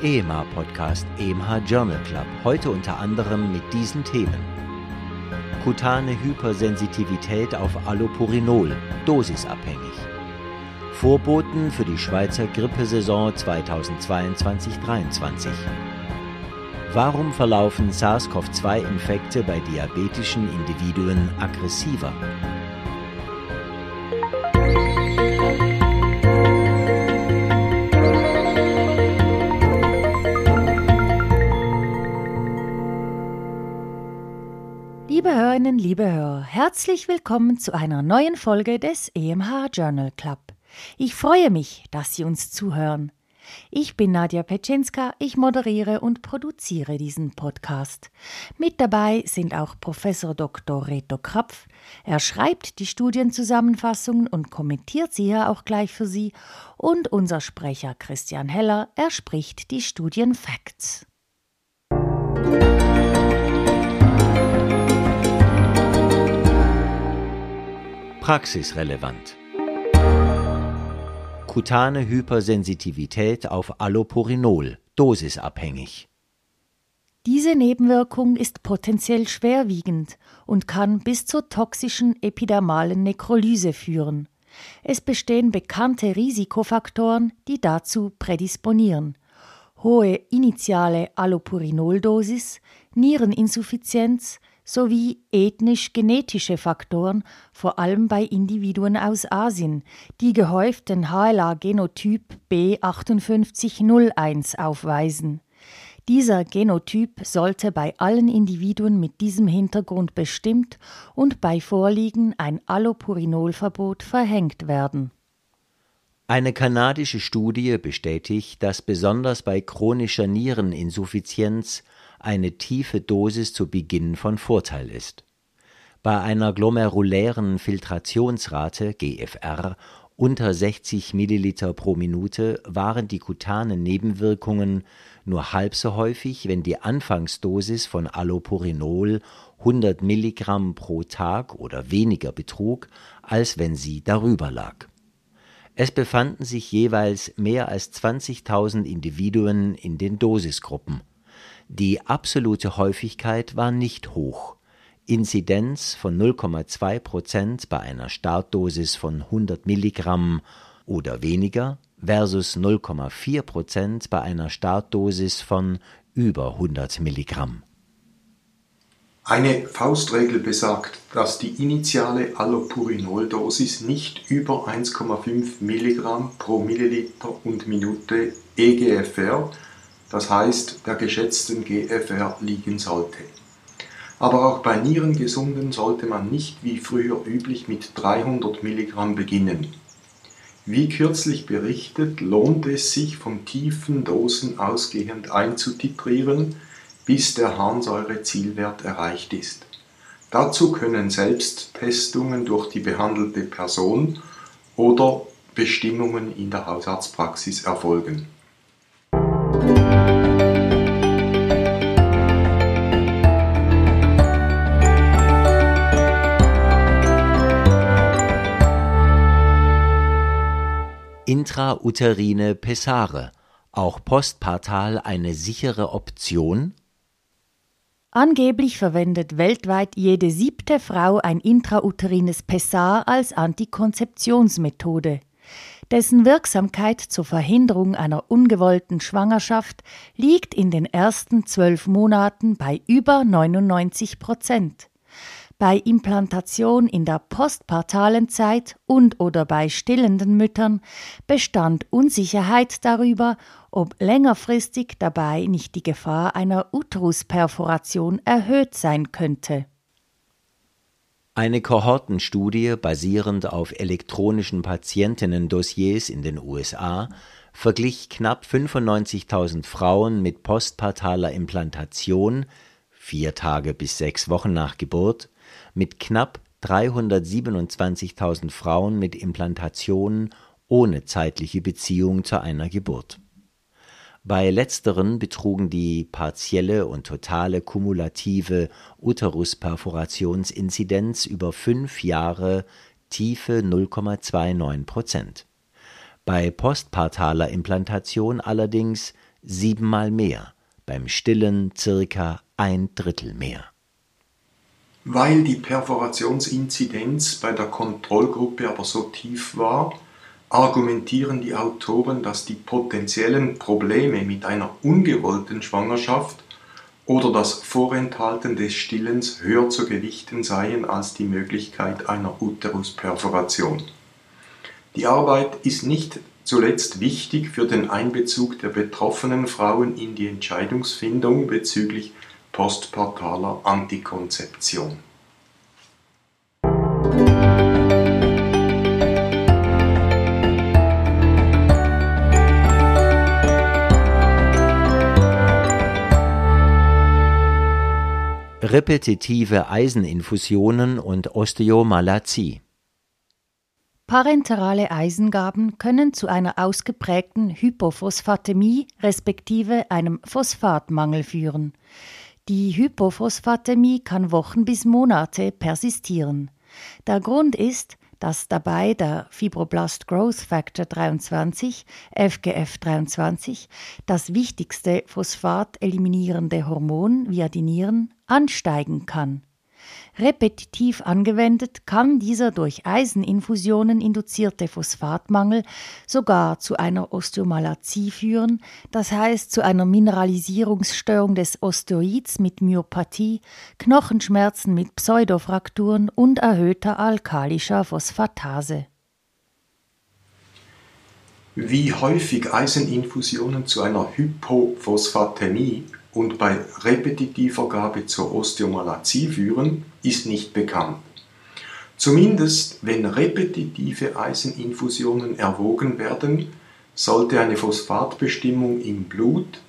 Sie hören EMA Podcast EMH Journal Club, heute unter anderem mit diesen Themen. Kutane Hypersensitivität auf Allopurinol, dosisabhängig. Vorboten für die Schweizer Grippesaison 2022-23. Warum verlaufen SARS-CoV-2-Infekte bei diabetischen Individuen aggressiver? Liebe Hörerinnen, liebe Hörer, herzlich willkommen zu einer neuen Folge des EMH Journal Club. Ich freue mich, dass Sie uns zuhören. Ich bin Nadja Petschinska, ich moderiere und produziere diesen Podcast. Mit dabei sind auch Professor Dr. Reto Krapf. Er schreibt die Studienzusammenfassungen und kommentiert sie hier auch gleich für Sie. Und unser Sprecher Christian Heller, er spricht die Studienfacts. Praxisrelevant. Kutane Hypersensitivität auf Allopurinol, dosisabhängig. Diese Nebenwirkung ist potenziell schwerwiegend und kann bis zur toxischen epidermalen Nekrolyse führen. Es bestehen bekannte Risikofaktoren, die dazu prädisponieren. Hohe initiale Allopurinoldosis, Niereninsuffizienz, sowie ethnisch-genetische Faktoren, vor allem bei Individuen aus Asien, die gehäuft den HLA-Genotyp B5801 aufweisen. Dieser Genotyp sollte bei allen Individuen mit diesem Hintergrund bestimmt und bei Vorliegen ein Allopurinolverbot verhängt werden. Eine kanadische Studie bestätigt, dass besonders bei chronischer Niereninsuffizienz eine tiefe Dosis zu Beginn von Vorteil ist. Bei einer glomerulären Filtrationsrate GFR unter 60 Milliliter pro Minute waren die kutanen Nebenwirkungen nur halb so häufig, wenn die Anfangsdosis von Allopurinol 100 Milligramm pro Tag oder weniger betrug, als wenn sie darüber lag. Es befanden sich jeweils mehr als 20.000 Individuen in den Dosisgruppen die absolute Häufigkeit war nicht hoch. Inzidenz von 0,2 Prozent bei einer Startdosis von 100 Milligramm oder weniger versus 0,4 Prozent bei einer Startdosis von über 100 Milligramm. Eine Faustregel besagt, dass die initiale Allopurinoldosis nicht über 1,5 Milligramm pro Milliliter und Minute EGFR das heißt der geschätzten GFR liegen sollte. Aber auch bei Nierengesunden sollte man nicht wie früher üblich mit 300 Milligramm beginnen. Wie kürzlich berichtet, lohnt es sich von tiefen Dosen ausgehend einzutitrieren, bis der Harnsäure-Zielwert erreicht ist. Dazu können Selbsttestungen durch die behandelte Person oder Bestimmungen in der Hausarztpraxis erfolgen. Intrauterine Pessare, auch postpartal eine sichere Option? Angeblich verwendet weltweit jede siebte Frau ein intrauterines Pessar als Antikonzeptionsmethode. Dessen Wirksamkeit zur Verhinderung einer ungewollten Schwangerschaft liegt in den ersten zwölf Monaten bei über 99 Prozent. Bei Implantation in der postpartalen Zeit und oder bei stillenden Müttern bestand Unsicherheit darüber, ob längerfristig dabei nicht die Gefahr einer Uterusperforation erhöht sein könnte. Eine Kohortenstudie basierend auf elektronischen Patientinnen-Dossiers in den USA verglich knapp 95.000 Frauen mit postpartaler Implantation vier Tage bis sechs Wochen nach Geburt mit knapp 327.000 Frauen mit Implantationen ohne zeitliche Beziehung zu einer Geburt. Bei letzteren betrugen die partielle und totale kumulative Uterusperforationsinzidenz über fünf Jahre tiefe 0,29 Prozent. bei postpartaler Implantation allerdings siebenmal mehr, beim Stillen circa ein Drittel mehr. Weil die Perforationsinzidenz bei der Kontrollgruppe aber so tief war, argumentieren die Autoren, dass die potenziellen Probleme mit einer ungewollten Schwangerschaft oder das Vorenthalten des Stillens höher zu gewichten seien als die Möglichkeit einer Uterusperforation. Die Arbeit ist nicht zuletzt wichtig für den Einbezug der betroffenen Frauen in die Entscheidungsfindung bezüglich postpartaler Antikonzeption. repetitive Eiseninfusionen und Osteomalazie. Parenterale Eisengaben können zu einer ausgeprägten Hypophosphatämie respektive einem Phosphatmangel führen. Die Hypophosphatämie kann Wochen bis Monate persistieren. Der Grund ist, dass dabei der Fibroblast Growth Factor 23, FGF23, das wichtigste phosphat-eliminierende Hormon via die Nieren, ansteigen kann. Repetitiv angewendet kann dieser durch Eiseninfusionen induzierte Phosphatmangel sogar zu einer Osteomalazie führen, das heißt zu einer Mineralisierungsstörung des Osteoids mit Myopathie, Knochenschmerzen mit Pseudofrakturen und erhöhter alkalischer Phosphatase. Wie häufig Eiseninfusionen zu einer Hypophosphatämie und bei repetitiver Gabe zur Osteomalazie führen, ist nicht bekannt. Zumindest wenn repetitive Eiseninfusionen erwogen werden, sollte eine Phosphatbestimmung im Blut,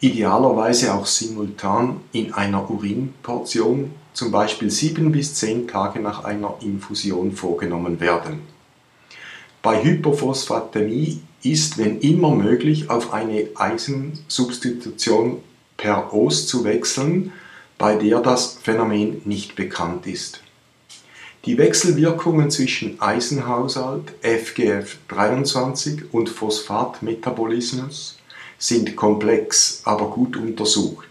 idealerweise auch simultan in einer Urinportion, zum Beispiel sieben bis zehn Tage nach einer Infusion vorgenommen werden. Bei Hypophosphatämie ist, wenn immer möglich, auf eine Eisensubstitution per Os zu wechseln, bei der das Phänomen nicht bekannt ist. Die Wechselwirkungen zwischen Eisenhaushalt, FGF23 und Phosphatmetabolismus sind komplex, aber gut untersucht.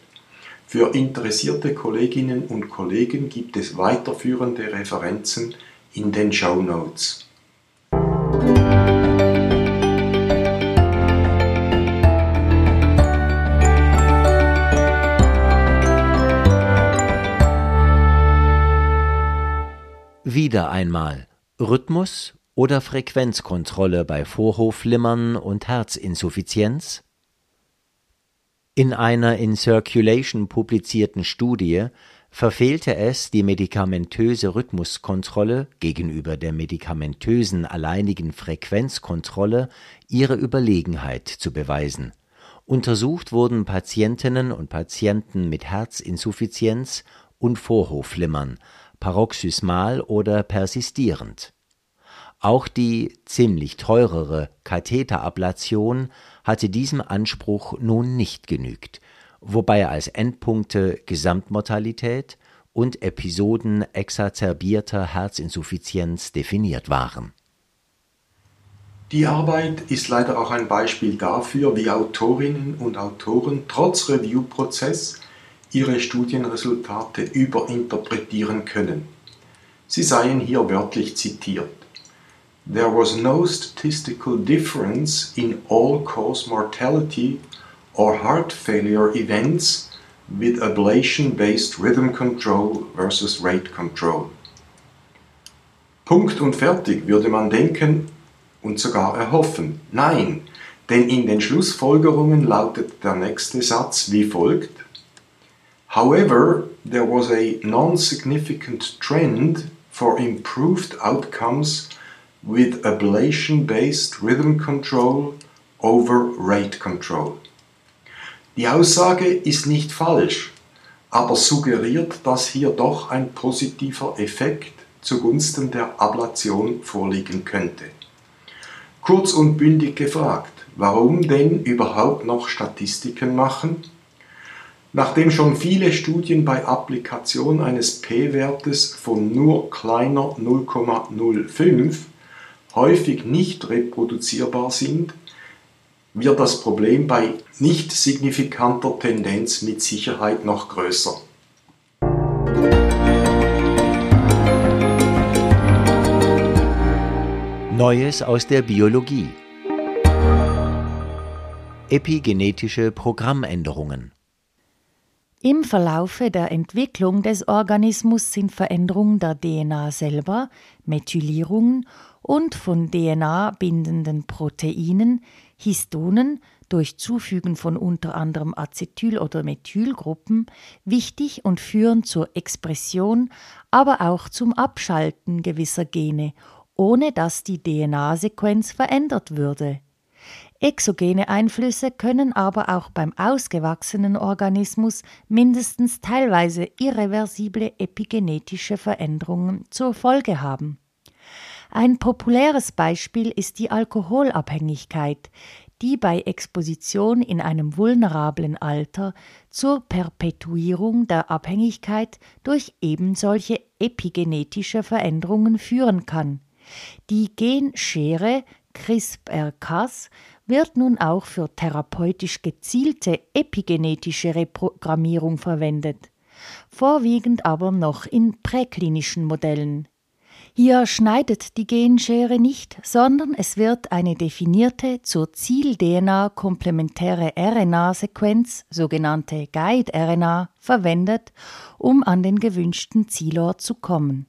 Für interessierte Kolleginnen und Kollegen gibt es weiterführende Referenzen in den Show Notes. Wieder einmal Rhythmus oder Frequenzkontrolle bei Vorhofflimmern und Herzinsuffizienz? In einer in Circulation publizierten Studie verfehlte es die medikamentöse Rhythmuskontrolle gegenüber der medikamentösen alleinigen Frequenzkontrolle ihre Überlegenheit zu beweisen. Untersucht wurden Patientinnen und Patienten mit Herzinsuffizienz und Vorhofflimmern paroxysmal oder persistierend. Auch die ziemlich teurere Katheterablation hatte diesem Anspruch nun nicht genügt, wobei als Endpunkte Gesamtmortalität und Episoden exazerbierter Herzinsuffizienz definiert waren. Die Arbeit ist leider auch ein Beispiel dafür, wie Autorinnen und Autoren trotz Reviewprozess ihre Studienresultate überinterpretieren können. Sie seien hier wörtlich zitiert. There was no statistical difference in all-cause mortality or heart failure events with ablation-based rhythm control versus rate control. Punkt und fertig würde man denken und sogar erhoffen. Nein, denn in den Schlussfolgerungen lautet der nächste Satz wie folgt. However, there was a non-significant trend for improved outcomes with ablation-based rhythm control over rate control. Die Aussage ist nicht falsch, aber suggeriert, dass hier doch ein positiver Effekt zugunsten der Ablation vorliegen könnte. Kurz und bündig gefragt, warum denn überhaupt noch Statistiken machen? Nachdem schon viele Studien bei Applikation eines p-Wertes von nur kleiner 0,05 häufig nicht reproduzierbar sind, wird das Problem bei nicht signifikanter Tendenz mit Sicherheit noch größer. Neues aus der Biologie. Epigenetische Programmänderungen. Im Verlaufe der Entwicklung des Organismus sind Veränderungen der DNA selber, Methylierungen und von DNA bindenden Proteinen, Histonen durch Zufügen von unter anderem Acetyl- oder Methylgruppen wichtig und führen zur Expression, aber auch zum Abschalten gewisser Gene ohne dass die DNA-Sequenz verändert würde. Exogene Einflüsse können aber auch beim ausgewachsenen Organismus mindestens teilweise irreversible epigenetische Veränderungen zur Folge haben. Ein populäres Beispiel ist die Alkoholabhängigkeit, die bei Exposition in einem vulnerablen Alter zur Perpetuierung der Abhängigkeit durch ebensolche epigenetische Veränderungen führen kann. Die Genschere CRISPR-Cas wird nun auch für therapeutisch gezielte epigenetische Reprogrammierung verwendet, vorwiegend aber noch in präklinischen Modellen. Hier schneidet die Genschere nicht, sondern es wird eine definierte zur Ziel-DNA komplementäre RNA-Sequenz, sogenannte Guide-RNA, verwendet, um an den gewünschten Zielort zu kommen.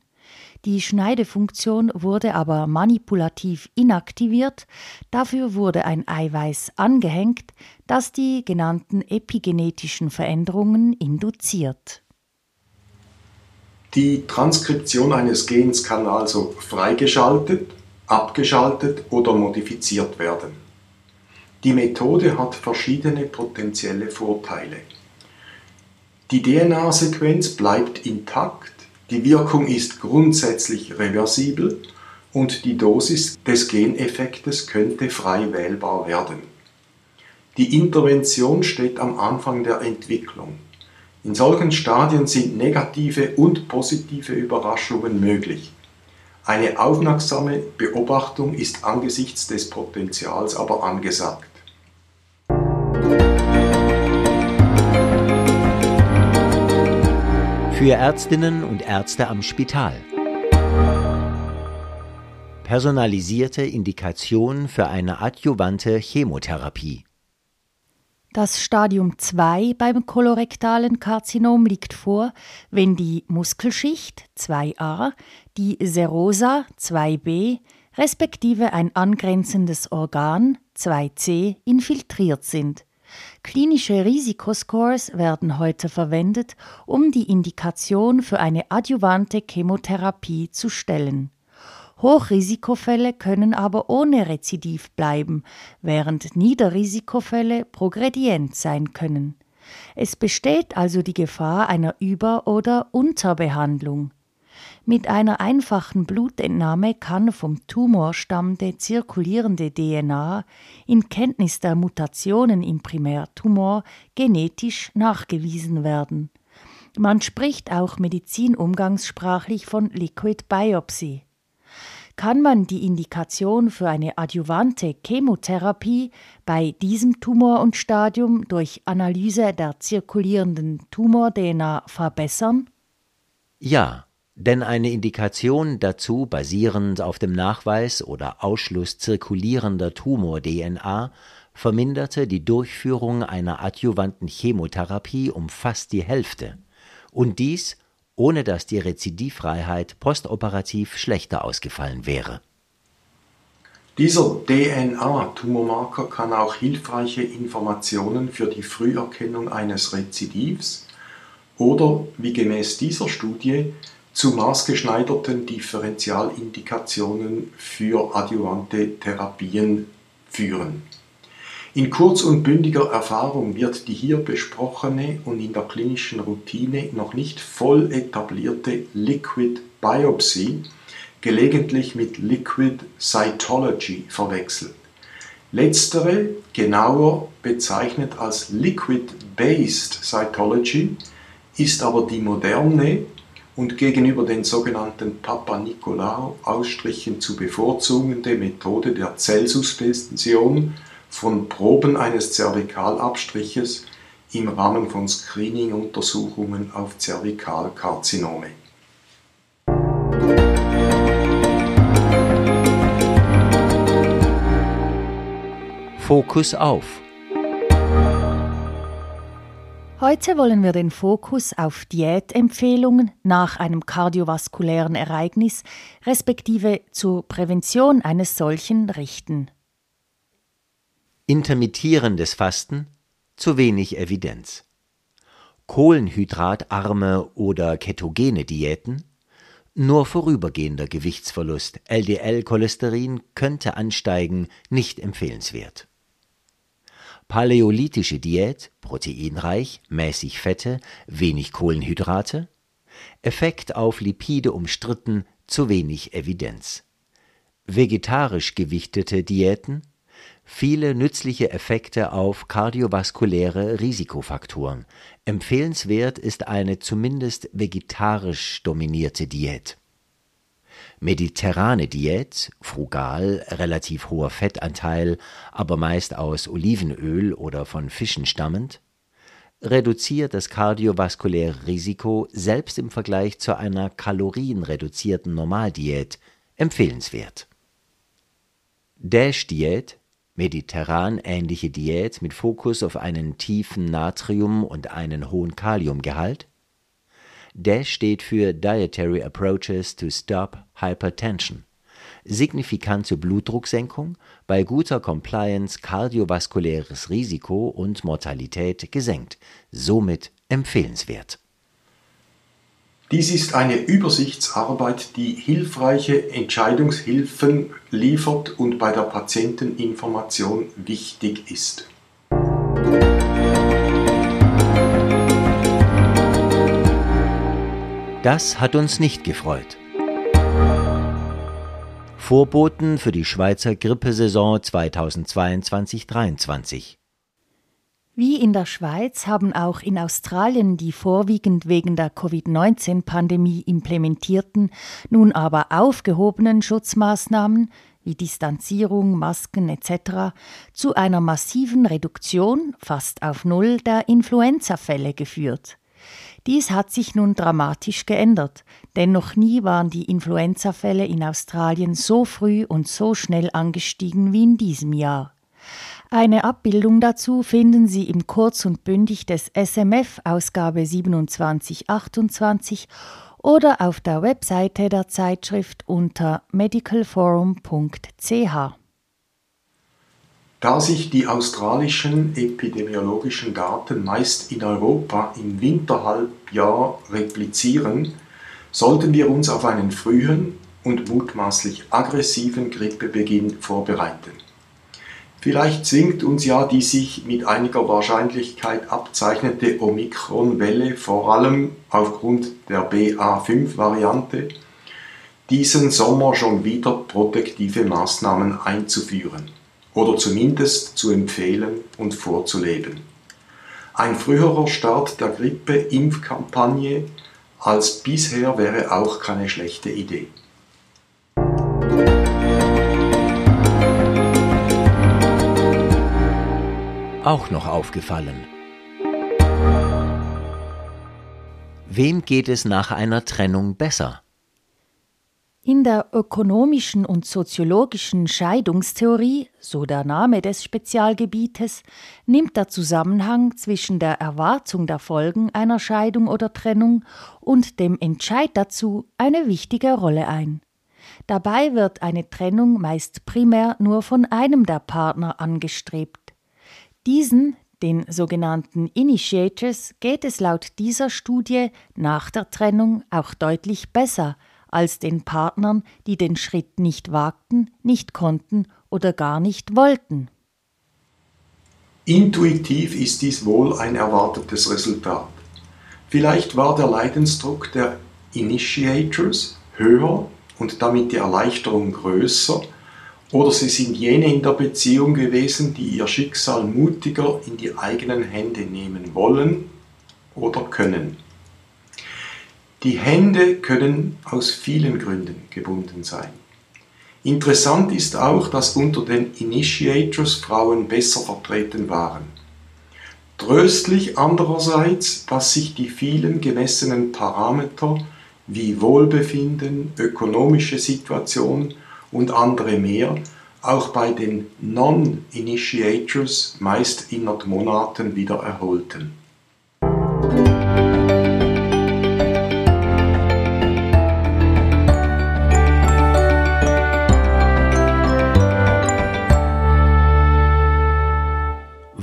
Die Schneidefunktion wurde aber manipulativ inaktiviert, dafür wurde ein Eiweiß angehängt, das die genannten epigenetischen Veränderungen induziert. Die Transkription eines Gens kann also freigeschaltet, abgeschaltet oder modifiziert werden. Die Methode hat verschiedene potenzielle Vorteile. Die DNA-Sequenz bleibt intakt die Wirkung ist grundsätzlich reversibel und die Dosis des Geneffektes könnte frei wählbar werden. Die Intervention steht am Anfang der Entwicklung. In solchen Stadien sind negative und positive Überraschungen möglich. Eine aufmerksame Beobachtung ist angesichts des Potenzials aber angesagt. Für Ärztinnen und Ärzte am Spital. Personalisierte Indikation für eine adjuvante Chemotherapie. Das Stadium 2 beim kolorektalen Karzinom liegt vor, wenn die Muskelschicht 2a, die Serosa 2b respektive ein angrenzendes Organ 2c infiltriert sind. Klinische Risikoscores werden heute verwendet, um die Indikation für eine adjuvante Chemotherapie zu stellen. Hochrisikofälle können aber ohne Rezidiv bleiben, während Niederrisikofälle progredient sein können. Es besteht also die Gefahr einer Über- oder Unterbehandlung. Mit einer einfachen Blutentnahme kann vom Tumor stammende zirkulierende DNA in Kenntnis der Mutationen im Primärtumor genetisch nachgewiesen werden. Man spricht auch medizinumgangssprachlich von Liquid Biopsy. Kann man die Indikation für eine adjuvante Chemotherapie bei diesem Tumor und Stadium durch Analyse der zirkulierenden Tumor-DNA verbessern? Ja, denn eine Indikation dazu basierend auf dem Nachweis oder Ausschluss zirkulierender Tumor-DNA verminderte die Durchführung einer adjuvanten Chemotherapie um fast die Hälfte, und dies ohne dass die Rezidivfreiheit postoperativ schlechter ausgefallen wäre. Dieser DNA-Tumormarker kann auch hilfreiche Informationen für die Früherkennung eines Rezidivs oder, wie gemäß dieser Studie, zu maßgeschneiderten Differentialindikationen für adjuvante Therapien führen. In kurz- und bündiger Erfahrung wird die hier besprochene und in der klinischen Routine noch nicht voll etablierte Liquid Biopsy gelegentlich mit Liquid Cytology verwechselt. Letztere, genauer bezeichnet als Liquid-Based Cytology, ist aber die moderne und gegenüber den sogenannten Papa-Nikolaou-Ausstrichen zu bevorzugende Methode der Zellsuspension von Proben eines Zervikalabstriches im Rahmen von Screening-Untersuchungen auf Zervikalkarzinome. Fokus auf Heute wollen wir den Fokus auf Diätempfehlungen nach einem kardiovaskulären Ereignis respektive zur Prävention eines solchen richten. Intermittierendes Fasten zu wenig Evidenz. Kohlenhydratarme oder ketogene Diäten nur vorübergehender Gewichtsverlust, LDL-Cholesterin könnte ansteigen, nicht empfehlenswert. Paläolithische Diät, proteinreich, mäßig Fette, wenig Kohlenhydrate. Effekt auf Lipide umstritten, zu wenig Evidenz. Vegetarisch gewichtete Diäten, viele nützliche Effekte auf kardiovaskuläre Risikofaktoren. Empfehlenswert ist eine zumindest vegetarisch dominierte Diät mediterrane Diät, frugal, relativ hoher Fettanteil, aber meist aus Olivenöl oder von Fischen stammend, reduziert das kardiovaskuläre Risiko selbst im Vergleich zu einer kalorienreduzierten Normaldiät empfehlenswert. Dash-Diät, mediterran-ähnliche Diät mit Fokus auf einen tiefen Natrium- und einen hohen Kaliumgehalt, DASH steht für Dietary Approaches to Stop Hypertension. Signifikante Blutdrucksenkung, bei guter Compliance kardiovaskuläres Risiko und Mortalität gesenkt, somit empfehlenswert. Dies ist eine Übersichtsarbeit, die hilfreiche Entscheidungshilfen liefert und bei der Patienteninformation wichtig ist. Das hat uns nicht gefreut. Vorboten für die Schweizer Grippesaison 2022-23. Wie in der Schweiz haben auch in Australien die vorwiegend wegen der Covid-19-Pandemie implementierten, nun aber aufgehobenen Schutzmaßnahmen wie Distanzierung, Masken etc. zu einer massiven Reduktion fast auf Null der Influenzafälle geführt. Dies hat sich nun dramatisch geändert, denn noch nie waren die Influenzafälle in Australien so früh und so schnell angestiegen wie in diesem Jahr. Eine Abbildung dazu finden Sie im Kurz und Bündig des SMF Ausgabe 2728 oder auf der Webseite der Zeitschrift unter medicalforum.ch. Da sich die australischen epidemiologischen Daten meist in Europa im Winterhalbjahr replizieren, sollten wir uns auf einen frühen und mutmaßlich aggressiven Grippebeginn vorbereiten. Vielleicht zwingt uns ja die sich mit einiger Wahrscheinlichkeit abzeichnende Omikron-Welle vor allem aufgrund der BA5-Variante diesen Sommer schon wieder protektive Maßnahmen einzuführen oder zumindest zu empfehlen und vorzuleben. Ein früherer Start der Grippe-Impfkampagne als bisher wäre auch keine schlechte Idee. Auch noch aufgefallen. Wem geht es nach einer Trennung besser? In der ökonomischen und soziologischen Scheidungstheorie, so der Name des Spezialgebietes, nimmt der Zusammenhang zwischen der Erwartung der Folgen einer Scheidung oder Trennung und dem Entscheid dazu eine wichtige Rolle ein. Dabei wird eine Trennung meist primär nur von einem der Partner angestrebt. Diesen, den sogenannten Initiators, geht es laut dieser Studie nach der Trennung auch deutlich besser – als den Partnern, die den Schritt nicht wagten, nicht konnten oder gar nicht wollten. Intuitiv ist dies wohl ein erwartetes Resultat. Vielleicht war der Leidensdruck der Initiators höher und damit die Erleichterung größer, oder sie sind jene in der Beziehung gewesen, die ihr Schicksal mutiger in die eigenen Hände nehmen wollen oder können. Die Hände können aus vielen Gründen gebunden sein. Interessant ist auch, dass unter den Initiators Frauen besser vertreten waren. Tröstlich andererseits, dass sich die vielen gemessenen Parameter wie Wohlbefinden, ökonomische Situation und andere mehr auch bei den Non-Initiators meist innerhalb Monaten wieder erholten.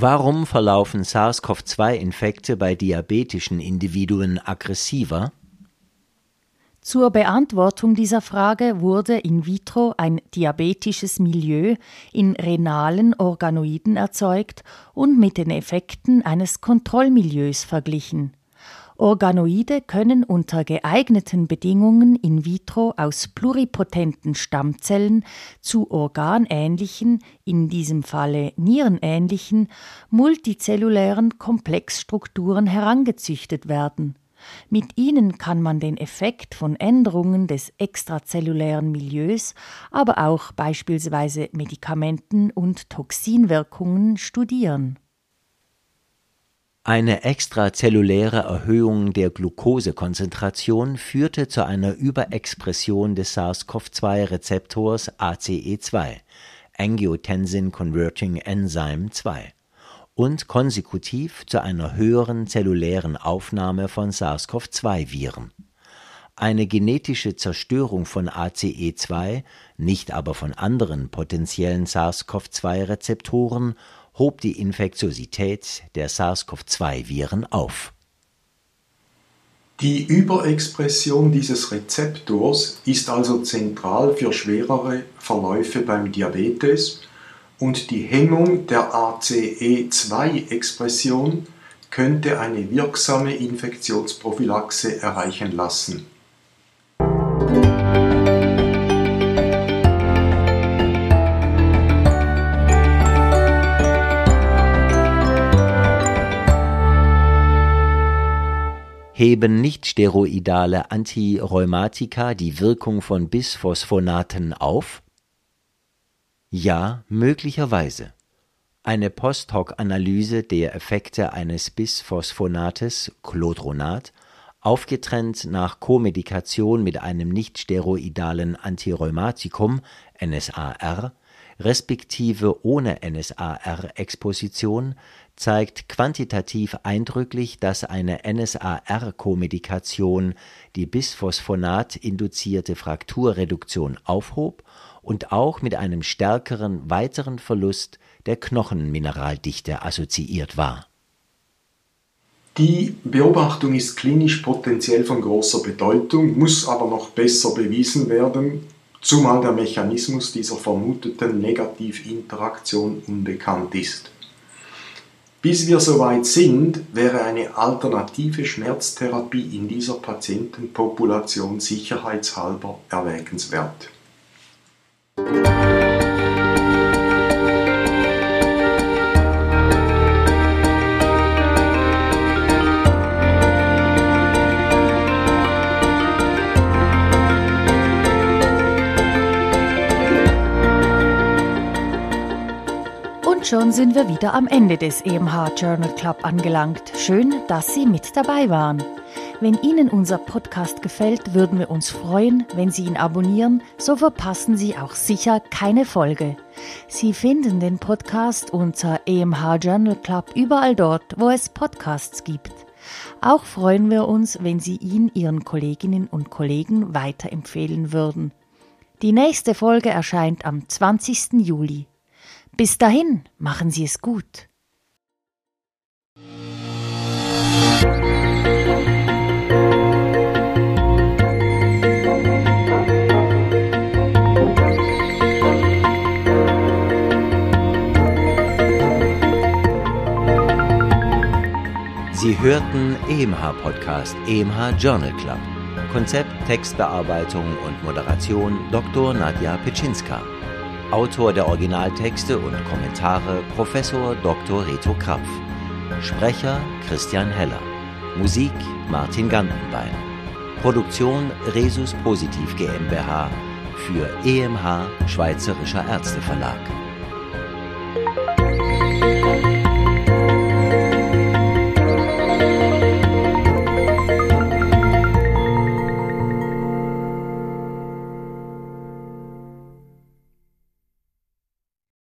Warum verlaufen SARS-CoV-2-Infekte bei diabetischen Individuen aggressiver? Zur Beantwortung dieser Frage wurde in vitro ein diabetisches Milieu in renalen Organoiden erzeugt und mit den Effekten eines Kontrollmilieus verglichen. Organoide können unter geeigneten Bedingungen in vitro aus pluripotenten Stammzellen zu organähnlichen, in diesem Falle nierenähnlichen, multizellulären Komplexstrukturen herangezüchtet werden. Mit ihnen kann man den Effekt von Änderungen des extrazellulären Milieus, aber auch beispielsweise Medikamenten und Toxinwirkungen studieren. Eine extrazelluläre Erhöhung der Glukosekonzentration führte zu einer Überexpression des SARS-CoV-2-Rezeptors ACE2 (Angiotensin Converting Enzyme 2) und konsekutiv zu einer höheren zellulären Aufnahme von SARS-CoV-2-Viren. Eine genetische Zerstörung von ACE2, nicht aber von anderen potenziellen SARS-CoV-2-Rezeptoren hob die Infektiosität der SARS-CoV-2-Viren auf. Die Überexpression dieses Rezeptors ist also zentral für schwerere Verläufe beim Diabetes und die Hemmung der ACE2-Expression könnte eine wirksame Infektionsprophylaxe erreichen lassen. Heben nichtsteroidale Antirheumatika die Wirkung von Bisphosphonaten auf? Ja, möglicherweise. Eine Post-hoc-Analyse der Effekte eines Bisphosphonates Clodronat, aufgetrennt nach Komedikation mit einem nichtsteroidalen Antirheumatikum NSAR, respektive ohne NSAR-Exposition, zeigt quantitativ eindrücklich, dass eine NSAR-Komedikation die Bisphosphonat-induzierte Frakturreduktion aufhob und auch mit einem stärkeren weiteren Verlust der Knochenmineraldichte assoziiert war. Die Beobachtung ist klinisch potenziell von großer Bedeutung, muss aber noch besser bewiesen werden, zumal der Mechanismus dieser vermuteten Negativinteraktion unbekannt ist. Bis wir soweit sind, wäre eine alternative Schmerztherapie in dieser Patientenpopulation sicherheitshalber erwägenswert. Schon sind wir wieder am Ende des EMH Journal Club angelangt. Schön, dass Sie mit dabei waren. Wenn Ihnen unser Podcast gefällt, würden wir uns freuen, wenn Sie ihn abonnieren, so verpassen Sie auch sicher keine Folge. Sie finden den Podcast unter EMH Journal Club überall dort, wo es Podcasts gibt. Auch freuen wir uns, wenn Sie ihn Ihren Kolleginnen und Kollegen weiterempfehlen würden. Die nächste Folge erscheint am 20. Juli. Bis dahin, machen Sie es gut. Sie hörten EMH Podcast, EMH Journal Club. Konzept, Textbearbeitung und Moderation Dr. Nadja Pitschinska. Autor der Originaltexte und Kommentare Professor Dr. Reto Krapf. Sprecher Christian Heller. Musik Martin Gandenbein. Produktion Resus Positiv GmbH für EMH Schweizerischer Ärzteverlag.